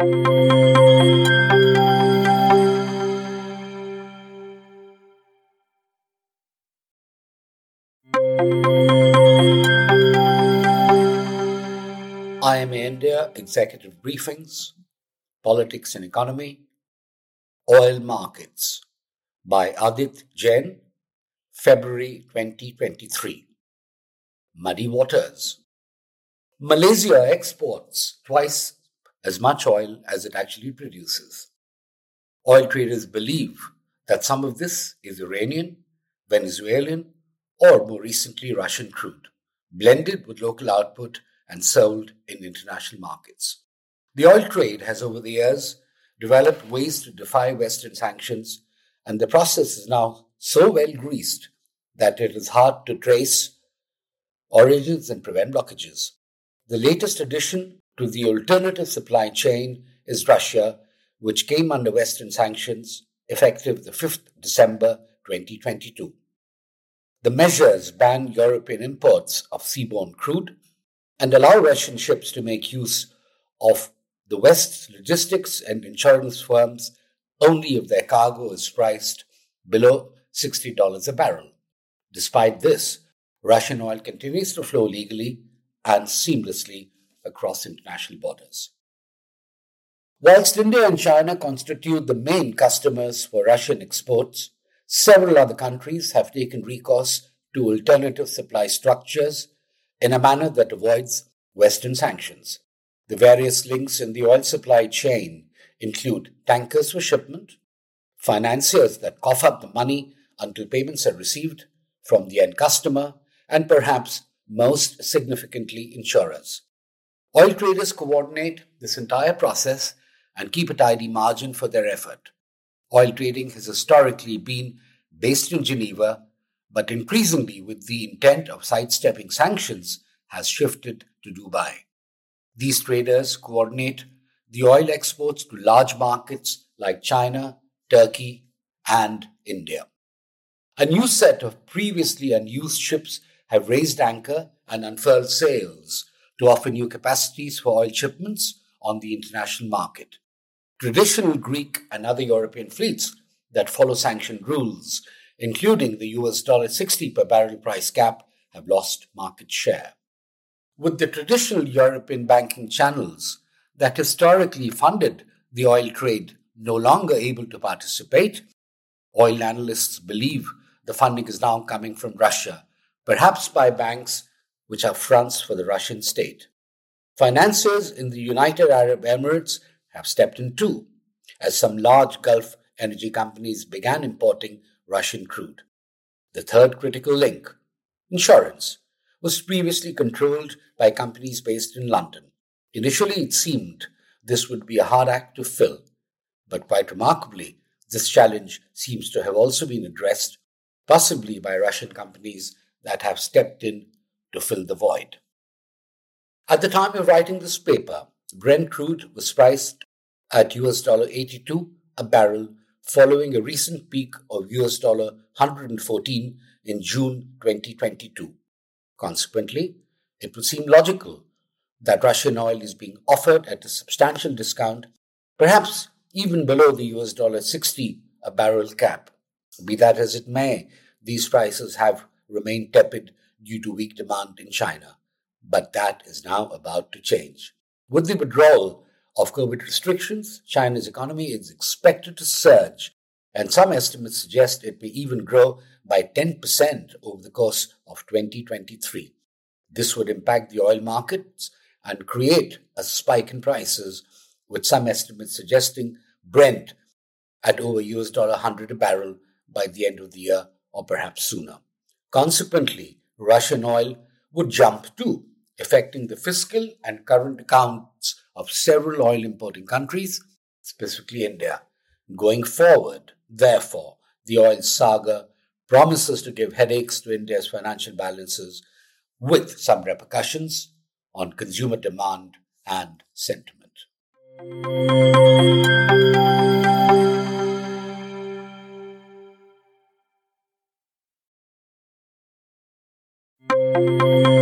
IMA India Executive Briefings, Politics and Economy, Oil Markets by Adit Jain, February 2023. Muddy Waters. Malaysia exports twice as much oil as it actually produces. Oil traders believe that some of this is Iranian, Venezuelan, or more recently Russian crude, blended with local output and sold in international markets. The oil trade has over the years developed ways to defy Western sanctions, and the process is now so well greased that it is hard to trace origins and prevent blockages. The latest addition to the alternative supply chain is Russia, which came under Western sanctions effective the 5th December 2022. The measures ban European imports of seaborne crude and allow Russian ships to make use of the West's logistics and insurance firms only if their cargo is priced below $60 a barrel. Despite this, Russian oil continues to flow legally and seamlessly across international borders. Whilst India and China constitute the main customers for Russian exports, several other countries have taken recourse to alternative supply structures in a manner that avoids Western sanctions. The various links in the oil supply chain include tankers for shipment, financiers that cough up the money until payments are received from the end customer, and perhaps most significantly, insurers. Oil traders coordinate this entire process and keep a tidy margin for their effort. Oil trading has historically been based in Geneva but increasingly with the intent of sidestepping sanctions, has shifted to Dubai. These traders coordinate the oil exports to large markets like China, Turkey, and India. A new set of previously unused ships have raised anchor and unfurled sails to offer new capacities for oil shipments on the international market. Traditional Greek and other European fleets that follow sanctioned rules including the US dollar 60 per barrel price cap, have lost market share. With the traditional European banking channels that historically funded the oil trade no longer able to participate, oil analysts believe the funding is now coming from Russia, perhaps by banks which are fronts for the Russian state. Financiers in the United Arab Emirates have stepped in too, as some large Gulf energy companies began importing Russian crude. The third critical link, insurance, was previously controlled by companies based in London. Initially, it seemed this would be a hard act to fill, but quite remarkably, this challenge seems to have also been addressed, possibly by Russian companies that have stepped in to fill the void. At the time of writing this paper, Brent crude was priced at US dollar 82 a barrel following a recent peak of US dollar 114 in June 2022. Consequently, it would seem logical that Russian oil is being offered at a substantial discount, perhaps even below the US dollar 60 a barrel cap. Be that as it may, these prices have remained tepid due to weak demand in China. But that is now about to change. With the withdrawal of COVID restrictions, China's economy is expected to surge, and some estimates suggest it may even grow by 10% over the course of 2023. This would impact the oil markets and create a spike in prices, with some estimates suggesting Brent at over US dollar 100 a barrel by the end of the year or perhaps sooner. Consequently, Russian oil would jump too, affecting the fiscal and current accounts of several oil importing countries, specifically India. Going forward, therefore, the oil saga promises to give headaches to India's financial balances with some repercussions on consumer demand and sentiment. Música